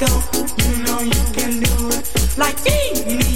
go. You know you can do it like me.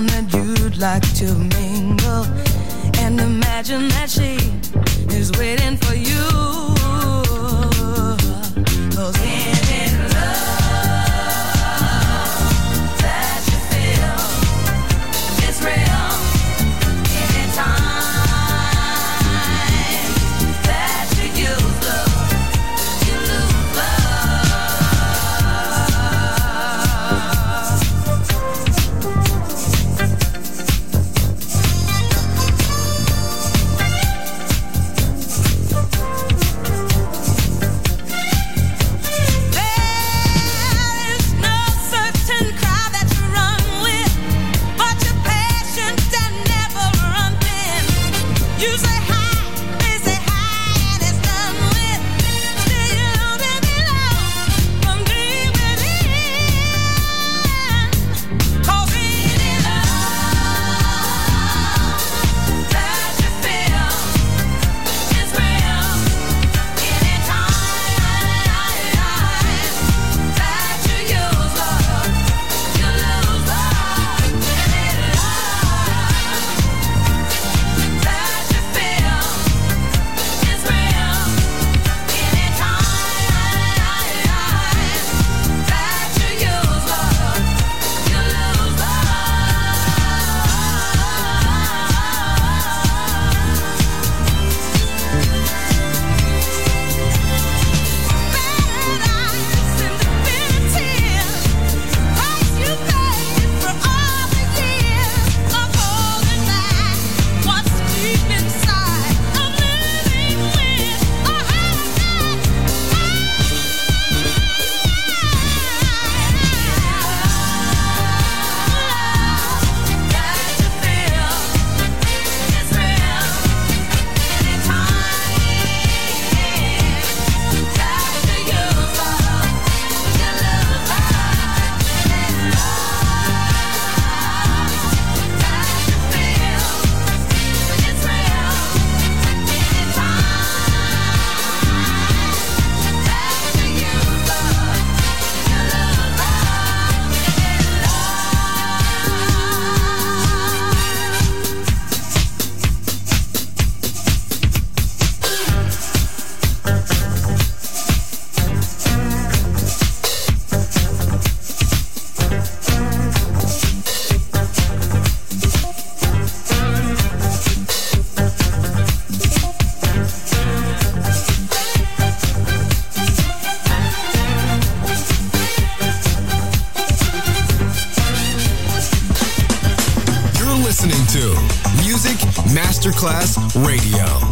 that you'd like to Class Radio.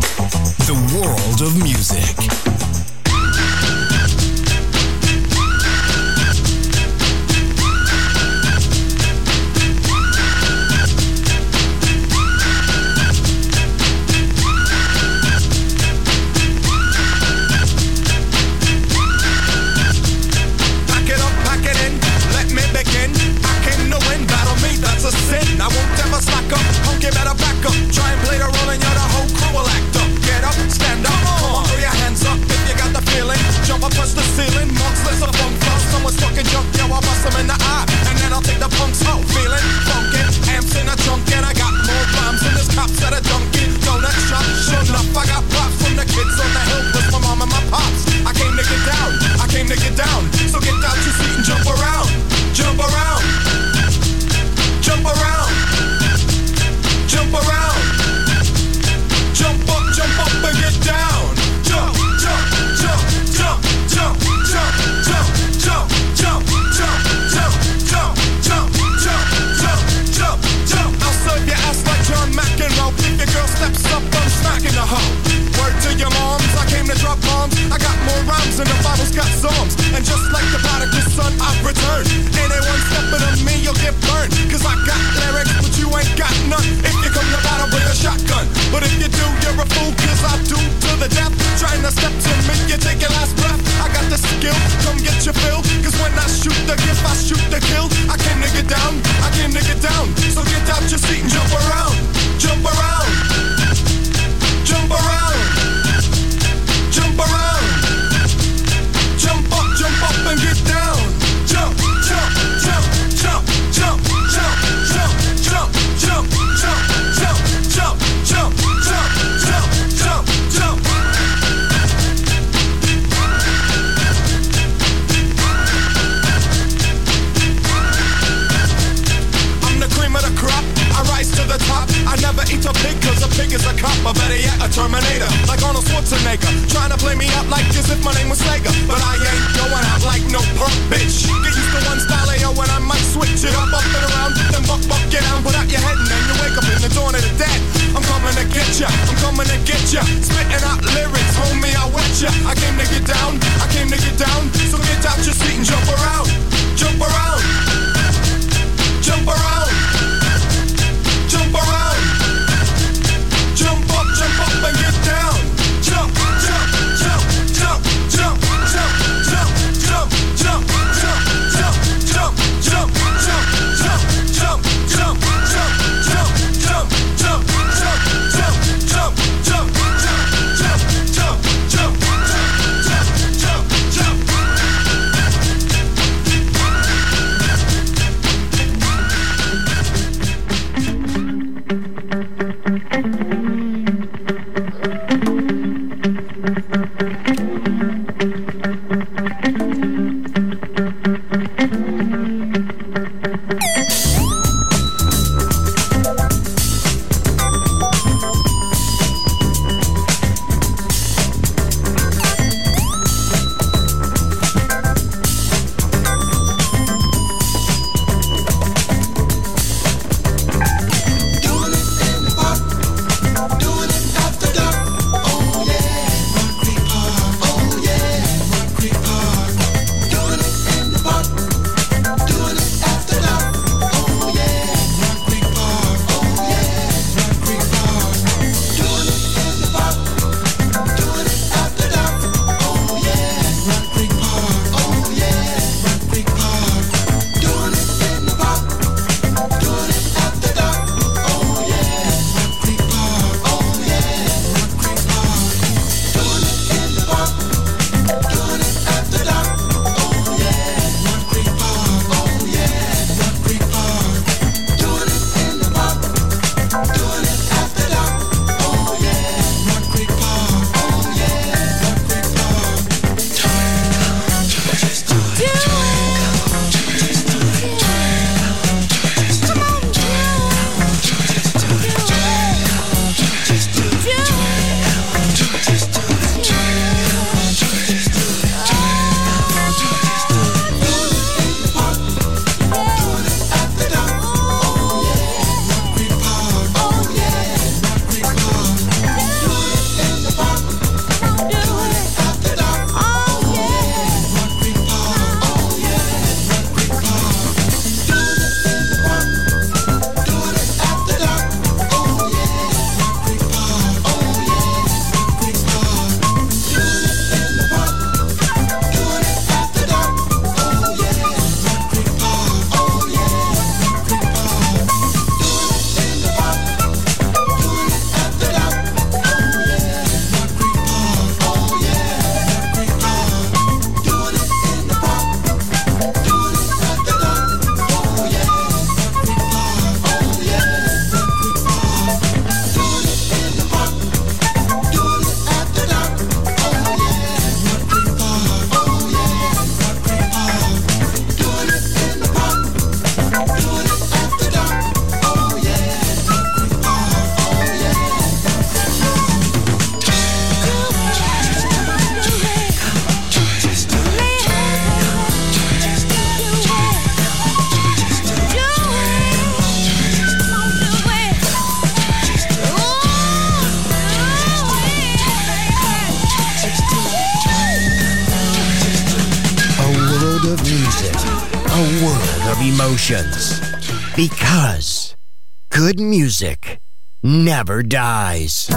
Never dies.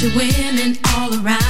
To women all around.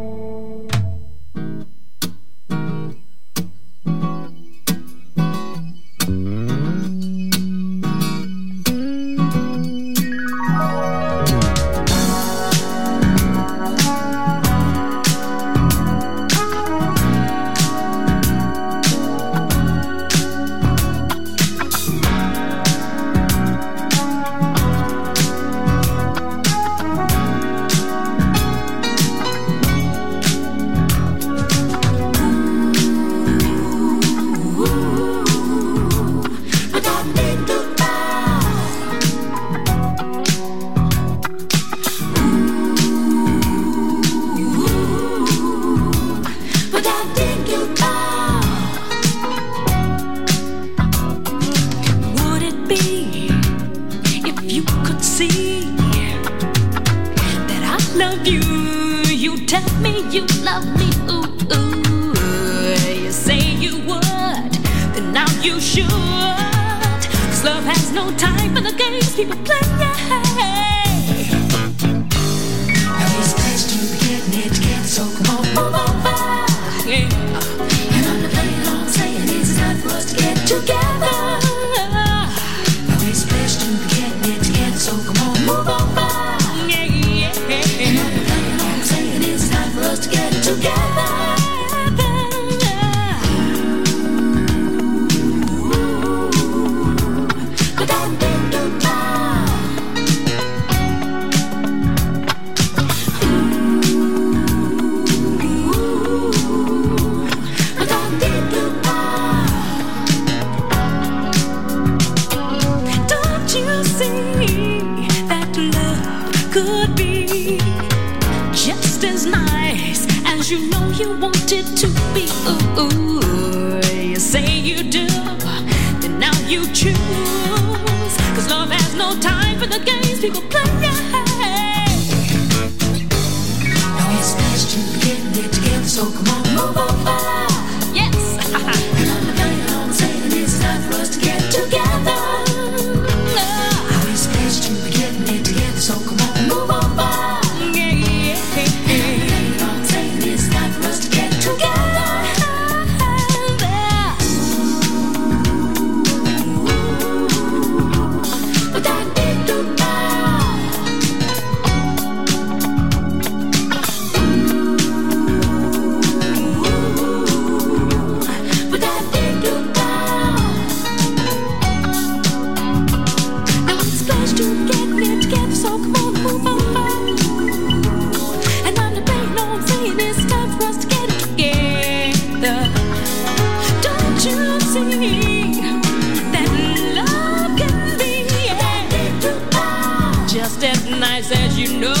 You know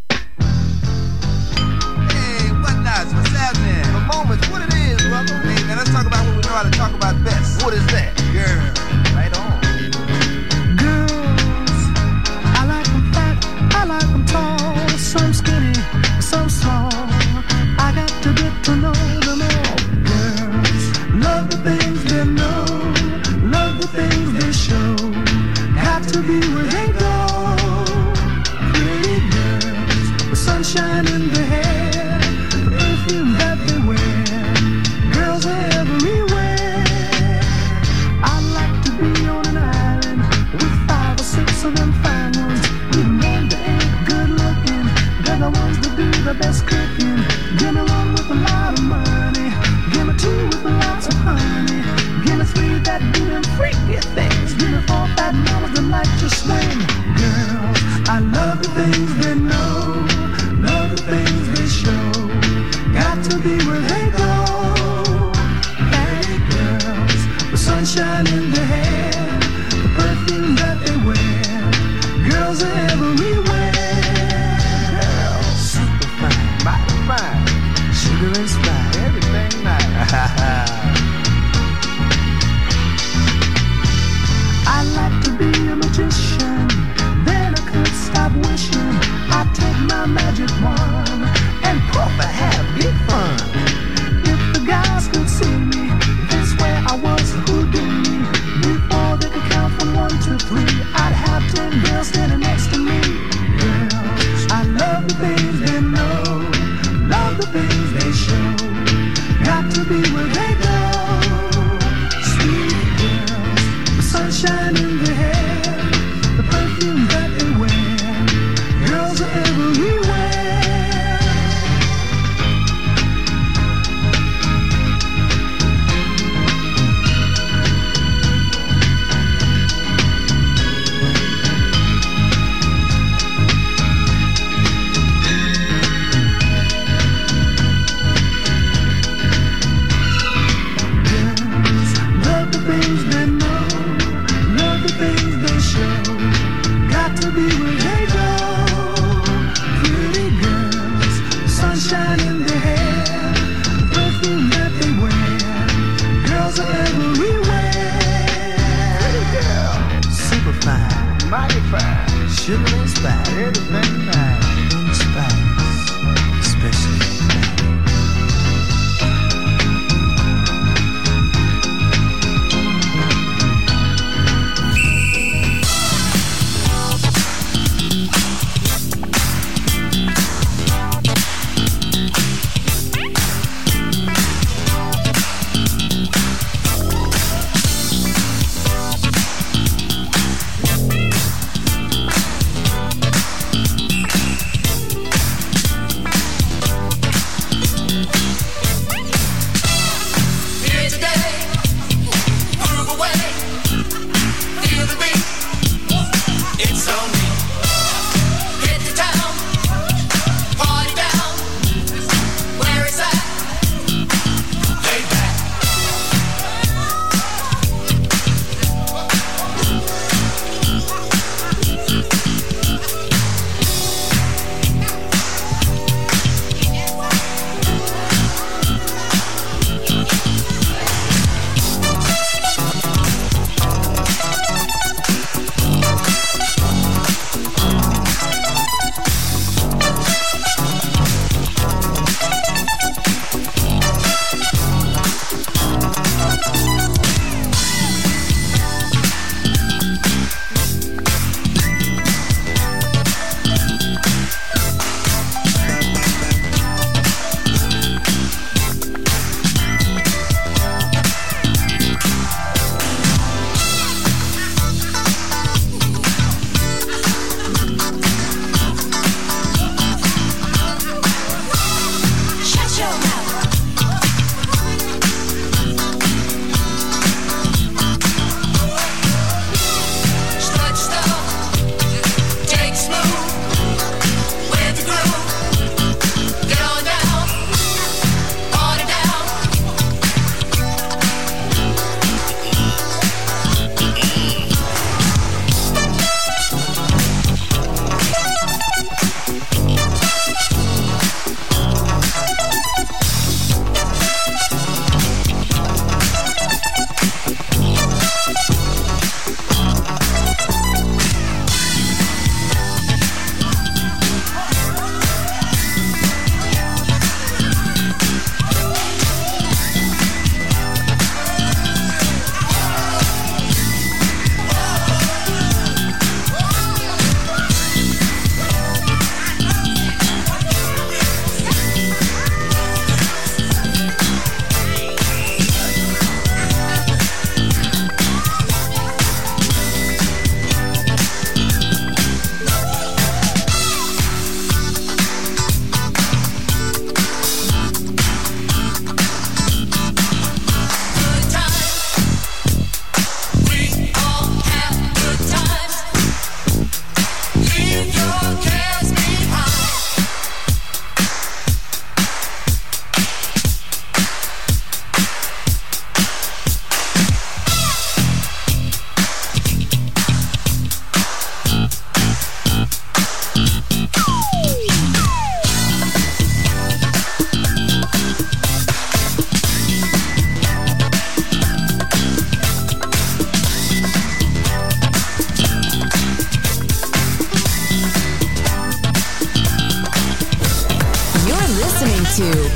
sunshine in their hair, the perfume that they wear. Girls are everywhere.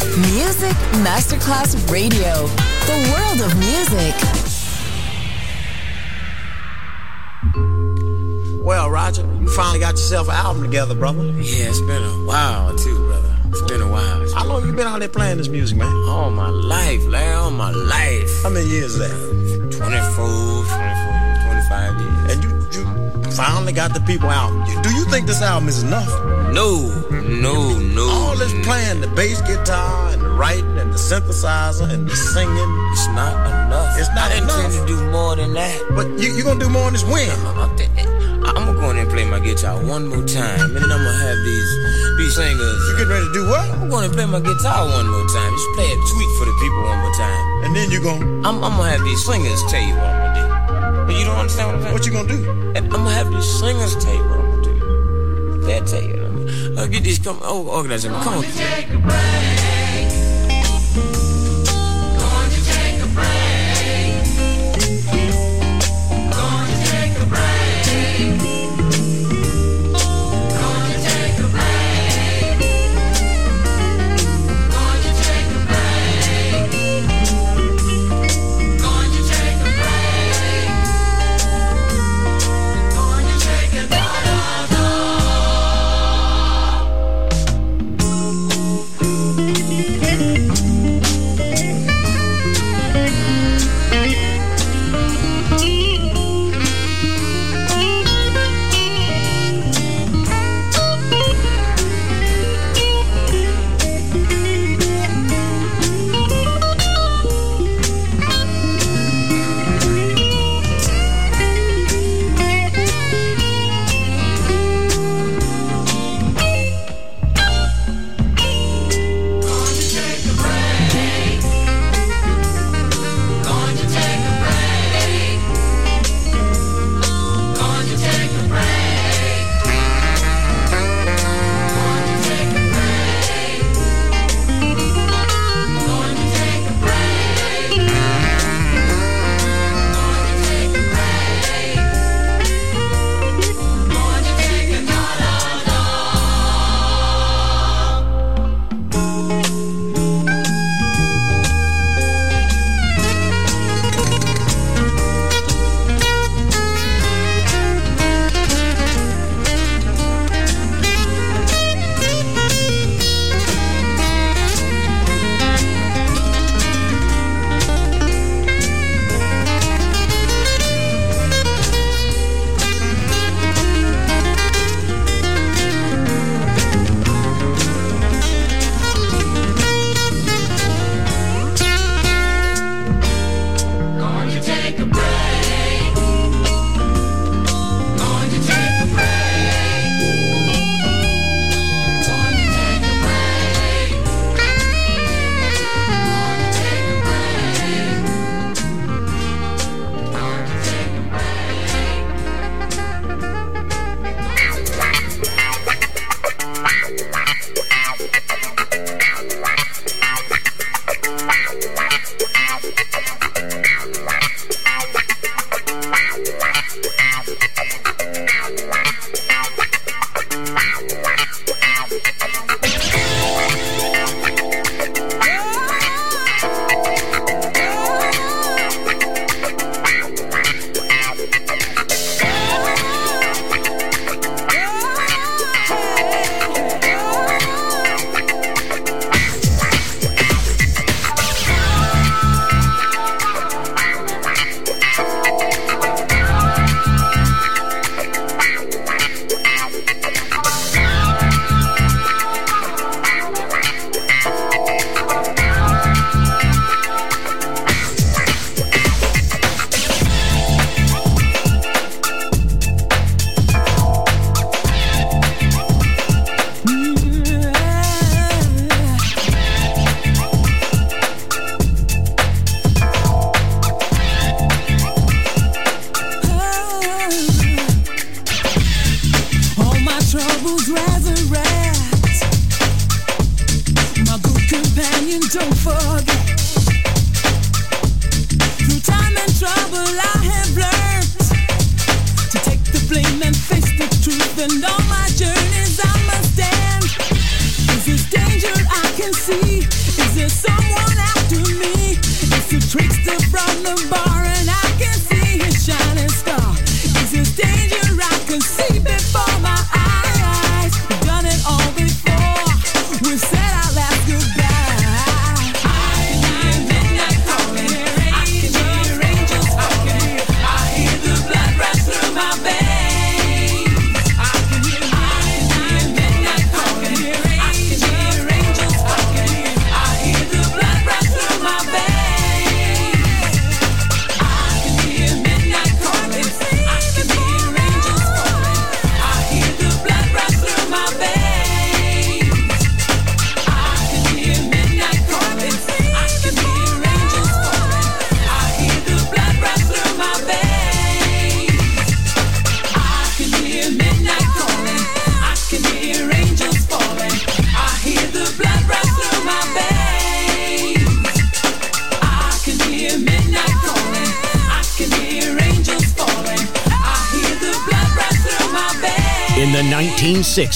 Music Masterclass Radio. The world of music. Well, Roger, you finally got yourself an album together, brother. Yeah, it's been a while too, brother. It's been a while. It's How long you been out there playing this music, man? all my life, man. All my life. How many years is that? 24, 24, 25 years. And you, you finally got the people out. Do you think this album is enough? No, no, no. All this playing, the bass guitar and the writing and the synthesizer and the singing. It's not enough. It's not I intend enough. to do more than that. But you, you gonna do more on this win. Uh, I'm, th- eh, I'm gonna go in and play my guitar one more time, and then I'm gonna have these these singers. You getting ready to do what? I'm gonna play my guitar one more time. Just play a sweet for the people one more time. And then you gonna I'm, I'm gonna have these singers tell you what I'm gonna do. But you don't understand what I'm saying? what you gonna do? And I'm gonna have these singers tell you what I'm gonna do. They'll tell you. I'll get these come oh organize them. Come on. All